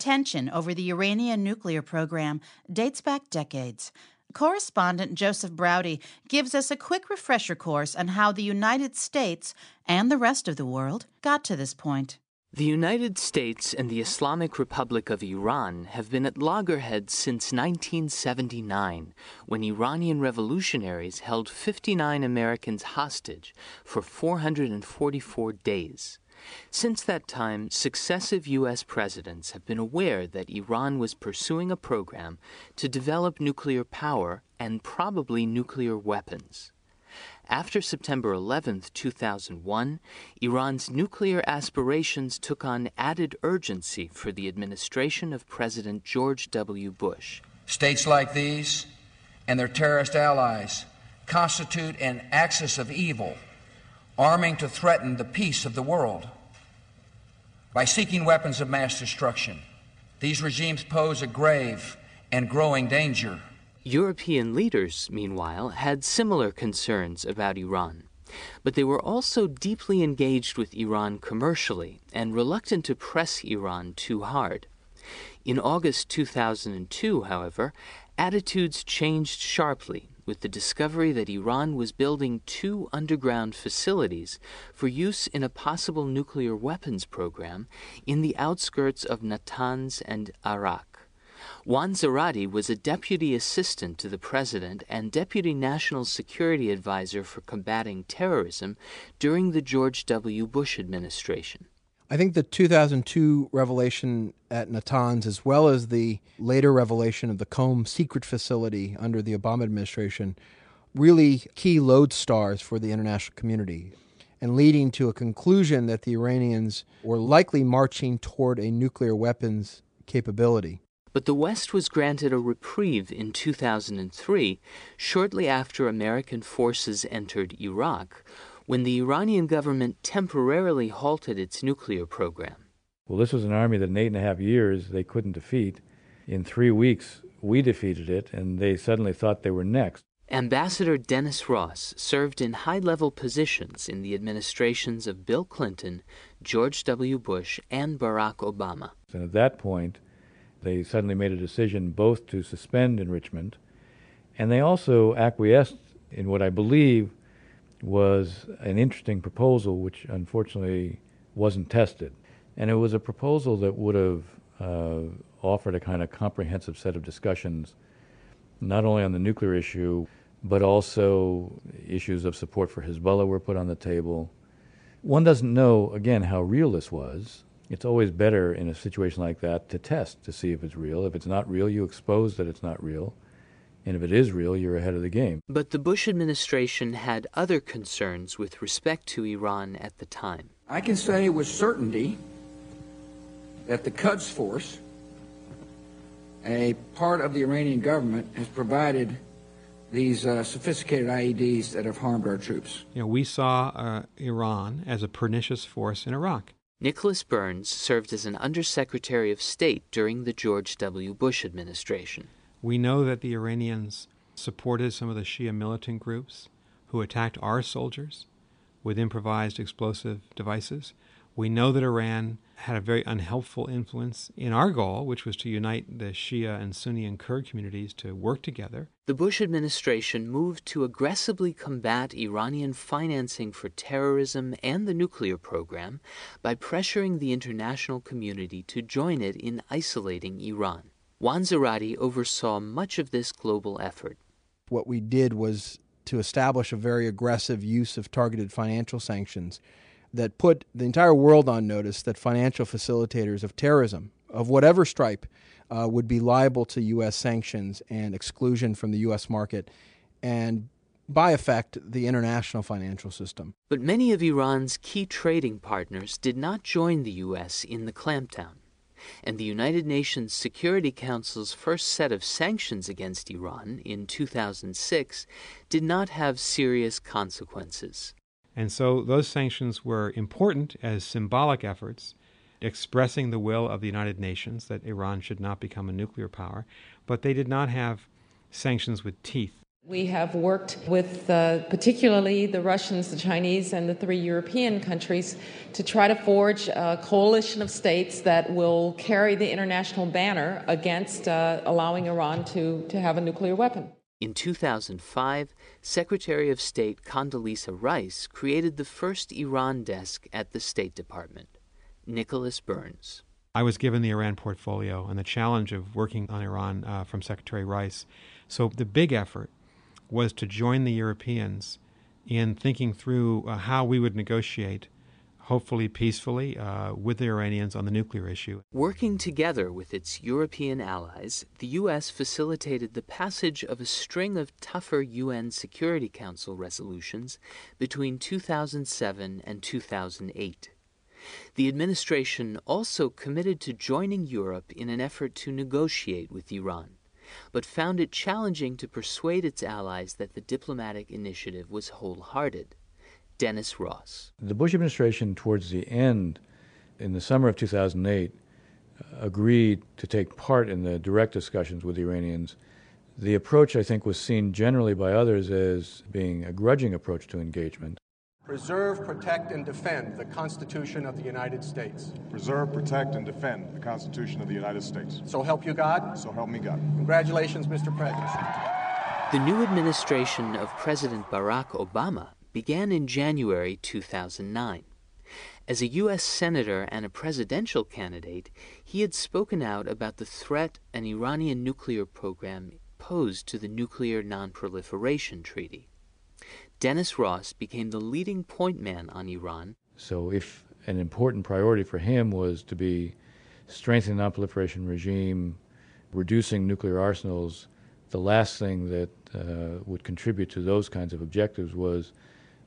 Tension over the Iranian nuclear program dates back decades. Correspondent Joseph Braude gives us a quick refresher course on how the United States and the rest of the world got to this point. The United States and the Islamic Republic of Iran have been at loggerheads since 1979, when Iranian revolutionaries held 59 Americans hostage for 444 days. Since that time, successive U.S. presidents have been aware that Iran was pursuing a program to develop nuclear power and probably nuclear weapons. After September 11, 2001, Iran's nuclear aspirations took on added urgency for the administration of President George W. Bush. States like these and their terrorist allies constitute an axis of evil, arming to threaten the peace of the world. By seeking weapons of mass destruction, these regimes pose a grave and growing danger European leaders, meanwhile, had similar concerns about Iran. But they were also deeply engaged with Iran commercially and reluctant to press Iran too hard. In August 2002, however, attitudes changed sharply with the discovery that Iran was building two underground facilities for use in a possible nuclear weapons program in the outskirts of Natanz and Arak. Juan Zarate was a deputy assistant to the president and deputy national security advisor for combating terrorism during the George W. Bush administration. I think the 2002 revelation at Natanz, as well as the later revelation of the Qom secret facility under the Obama administration, really key lodestars for the international community and leading to a conclusion that the Iranians were likely marching toward a nuclear weapons capability. But the West was granted a reprieve in 2003, shortly after American forces entered Iraq, when the Iranian government temporarily halted its nuclear program. Well, this was an army that in eight and a half years they couldn't defeat. In three weeks, we defeated it, and they suddenly thought they were next. Ambassador Dennis Ross served in high level positions in the administrations of Bill Clinton, George W. Bush, and Barack Obama. And at that point, they suddenly made a decision both to suspend enrichment, and they also acquiesced in what I believe was an interesting proposal, which unfortunately wasn't tested. And it was a proposal that would have uh, offered a kind of comprehensive set of discussions, not only on the nuclear issue, but also issues of support for Hezbollah were put on the table. One doesn't know, again, how real this was it's always better in a situation like that to test to see if it's real. If it's not real, you expose that it's not real. And if it is real, you're ahead of the game. But the Bush administration had other concerns with respect to Iran at the time. I can say with certainty that the Quds Force, a part of the Iranian government, has provided these uh, sophisticated IEDs that have harmed our troops. You know, we saw uh, Iran as a pernicious force in Iraq. Nicholas Burns served as an Undersecretary of State during the George W. Bush administration. We know that the Iranians supported some of the Shia militant groups who attacked our soldiers with improvised explosive devices. We know that Iran had a very unhelpful influence in our goal, which was to unite the Shia and Sunni and Kurd communities to work together. The Bush administration moved to aggressively combat Iranian financing for terrorism and the nuclear program by pressuring the international community to join it in isolating Iran. Juan Zarate oversaw much of this global effort. What we did was to establish a very aggressive use of targeted financial sanctions that put the entire world on notice that financial facilitators of terrorism, of whatever stripe, uh, would be liable to U.S. sanctions and exclusion from the U.S. market, and by effect, the international financial system. But many of Iran's key trading partners did not join the U.S. in the clampdown. And the United Nations Security Council's first set of sanctions against Iran in 2006 did not have serious consequences. And so those sanctions were important as symbolic efforts expressing the will of the United Nations that Iran should not become a nuclear power, but they did not have sanctions with teeth. We have worked with uh, particularly the Russians, the Chinese, and the three European countries to try to forge a coalition of states that will carry the international banner against uh, allowing Iran to, to have a nuclear weapon. In 2005, Secretary of State Condoleezza Rice created the first Iran desk at the State Department. Nicholas Burns. I was given the Iran portfolio and the challenge of working on Iran uh, from Secretary Rice. So the big effort was to join the Europeans in thinking through uh, how we would negotiate, hopefully peacefully, uh, with the Iranians on the nuclear issue. Working together with its European allies, the U.S. facilitated the passage of a string of tougher UN Security Council resolutions between 2007 and 2008. The administration also committed to joining Europe in an effort to negotiate with Iran but found it challenging to persuade its allies that the diplomatic initiative was wholehearted. Dennis Ross. The Bush administration, towards the end, in the summer of 2008, uh, agreed to take part in the direct discussions with the Iranians. The approach, I think, was seen generally by others as being a grudging approach to engagement preserve, protect, and defend the Constitution of the United States. Preserve, protect, and defend the Constitution of the United States. So help you God. So help me God. Congratulations, Mr. President. The new administration of President Barack Obama began in January 2009. As a U.S. Senator and a presidential candidate, he had spoken out about the threat an Iranian nuclear program posed to the Nuclear Nonproliferation Treaty. Dennis Ross became the leading point man on Iran. So, if an important priority for him was to be strengthening the nonproliferation regime, reducing nuclear arsenals, the last thing that uh, would contribute to those kinds of objectives was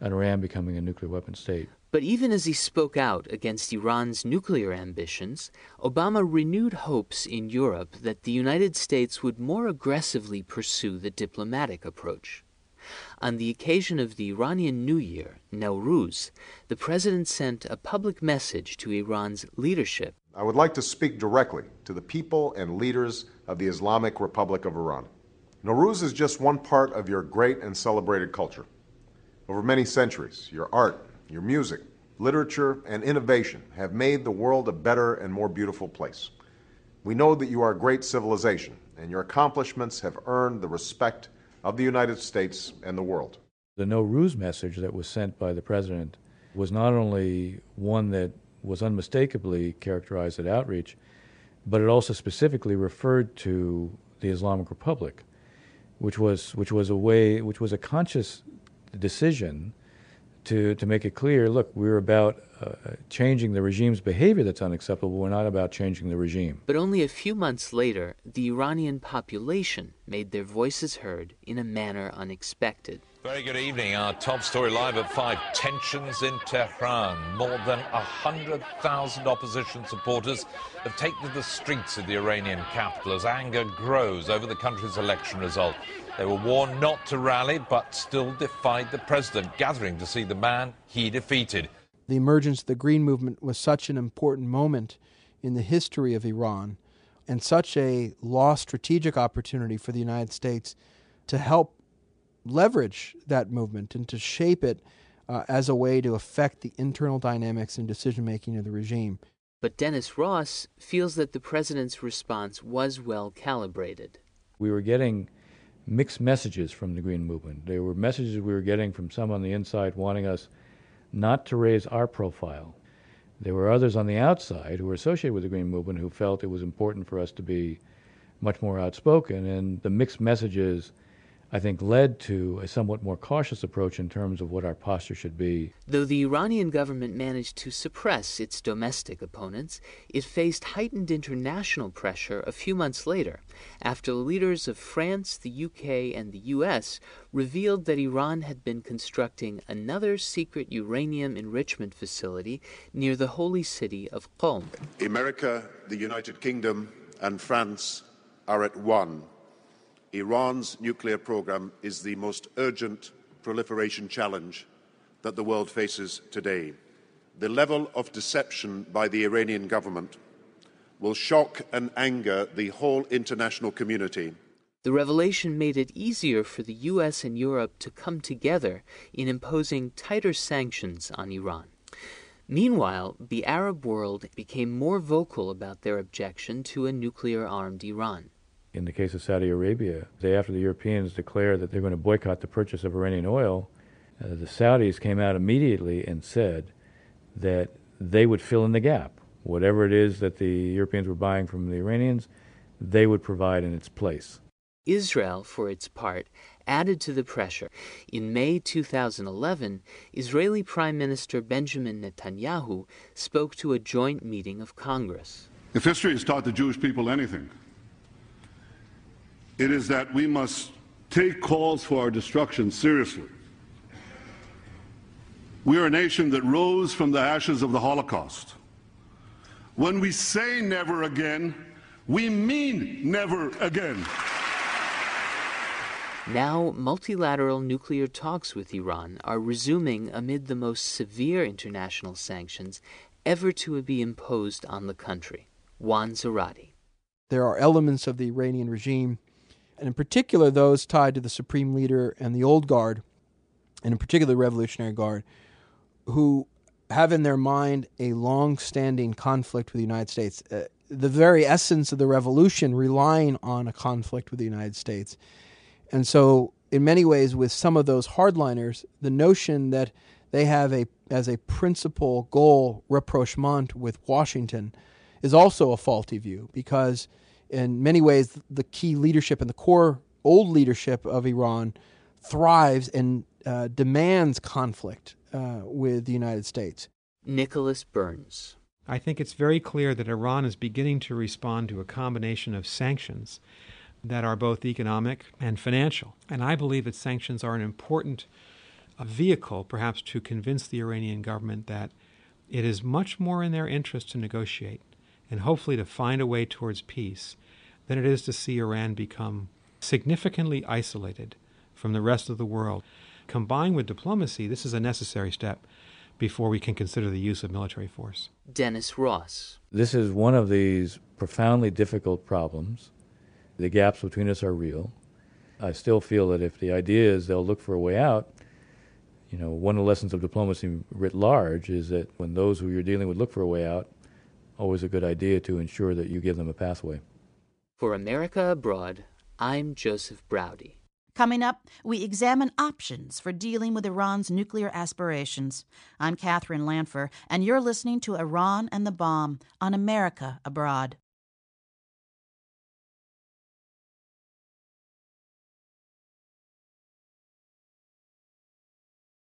an Iran becoming a nuclear weapon state. But even as he spoke out against Iran's nuclear ambitions, Obama renewed hopes in Europe that the United States would more aggressively pursue the diplomatic approach. On the occasion of the Iranian New Year, Nowruz, the president sent a public message to Iran's leadership. I would like to speak directly to the people and leaders of the Islamic Republic of Iran. Nowruz is just one part of your great and celebrated culture. Over many centuries, your art, your music, literature, and innovation have made the world a better and more beautiful place. We know that you are a great civilization, and your accomplishments have earned the respect of the United States and the world. The Nowruz message that was sent by the president was not only one that was unmistakably characterized as outreach, but it also specifically referred to the Islamic Republic, which was which was a way which was a conscious decision to to make it clear. Look, we're about uh, changing the regime's behavior that's unacceptable. We're not about changing the regime. But only a few months later, the Iranian population made their voices heard in a manner unexpected. Very good evening. Our top story live at 5. Tensions in Tehran. More than 100,000 opposition supporters have taken to the streets of the Iranian capital as anger grows over the country's election result. They were warned not to rally, but still defied the president, gathering to see the man he defeated the emergence of the Green Movement was such an important moment in the history of Iran and such a lost strategic opportunity for the United States to help leverage that movement and to shape it uh, as a way to affect the internal dynamics and decision making of the regime. But Dennis Ross feels that the president's response was well calibrated. We were getting mixed messages from the Green Movement. There were messages we were getting from some on the inside wanting us not to raise our profile. There were others on the outside who were associated with the Green Movement who felt it was important for us to be much more outspoken, and the mixed messages I think, led to a somewhat more cautious approach in terms of what our posture should be. Though the Iranian government managed to suppress its domestic opponents, it faced heightened international pressure a few months later, after the leaders of France, the UK, and the US revealed that Iran had been constructing another secret uranium enrichment facility near the holy city of Qom. America, the United Kingdom, and France are at one Iran's nuclear program is the most urgent proliferation challenge that the world faces today. The level of deception by the Iranian government will shock and anger the whole international community The revelation made it easier for the US and Europe to come together in imposing tighter sanctions on Iran. Meanwhile, the Arab world became more vocal about their objection to a nuclear armed Iran. In the case of Saudi Arabia, the day after the Europeans declared that they're going to boycott the purchase of Iranian oil, uh, the Saudis came out immediately and said that they would fill in the gap. Whatever it is that the Europeans were buying from the Iranians, they would provide in its place. Israel, for its part, added to the pressure. In May 2011, Israeli Prime Minister Benjamin Netanyahu spoke to a joint meeting of Congress. If history has taught the Jewish people anything, it is that we must take calls for our destruction seriously. We are a nation that rose from the ashes of the Holocaust. When we say never again, we mean never again. Now, multilateral nuclear talks with Iran are resuming amid the most severe international sanctions ever to be imposed on the country. Juan Zarate. There are elements of the Iranian regime, and in particular those tied to the supreme leader and the old guard, and in particular the Revolutionary Guard, who have in their mind a long standing conflict with the United States. Uh, the very essence of the revolution relying on a conflict with the United States. And so, in many ways, with some of those hardliners, the notion that they have a as a principal goal rapprochement with Washington is also a faulty view because, in many ways, the key leadership and the core old leadership of Iran thrives and uh, demands conflict uh, with the United States. Nicholas Burns. I think it's very clear that Iran is beginning to respond to a combination of sanctions that are both economic and financial. And I believe that sanctions are an important uh, vehicle, perhaps, to convince the Iranian government that it is much more in their interest to negotiate and hopefully to find a way towards peace than it is to see Iran become significantly isolated from the rest of the world. Combined with diplomacy, this is a necessary step before we can consider the use of military force. Dennis Ross. This is one of these profoundly difficult problems. The gaps between us are real. I still feel that if the idea is they'll look for a way out, you know, one of the lessons of diplomacy writ large is that when those who you're dealing with look for a way out, always a good idea to ensure that you give them a pathway. For America Abroad, I'm Joseph Braude. Coming up, we examine options for dealing with Iran's nuclear aspirations. I'm Katherine Lanpher, and you're listening to Iran and the Bomb on America Abroad.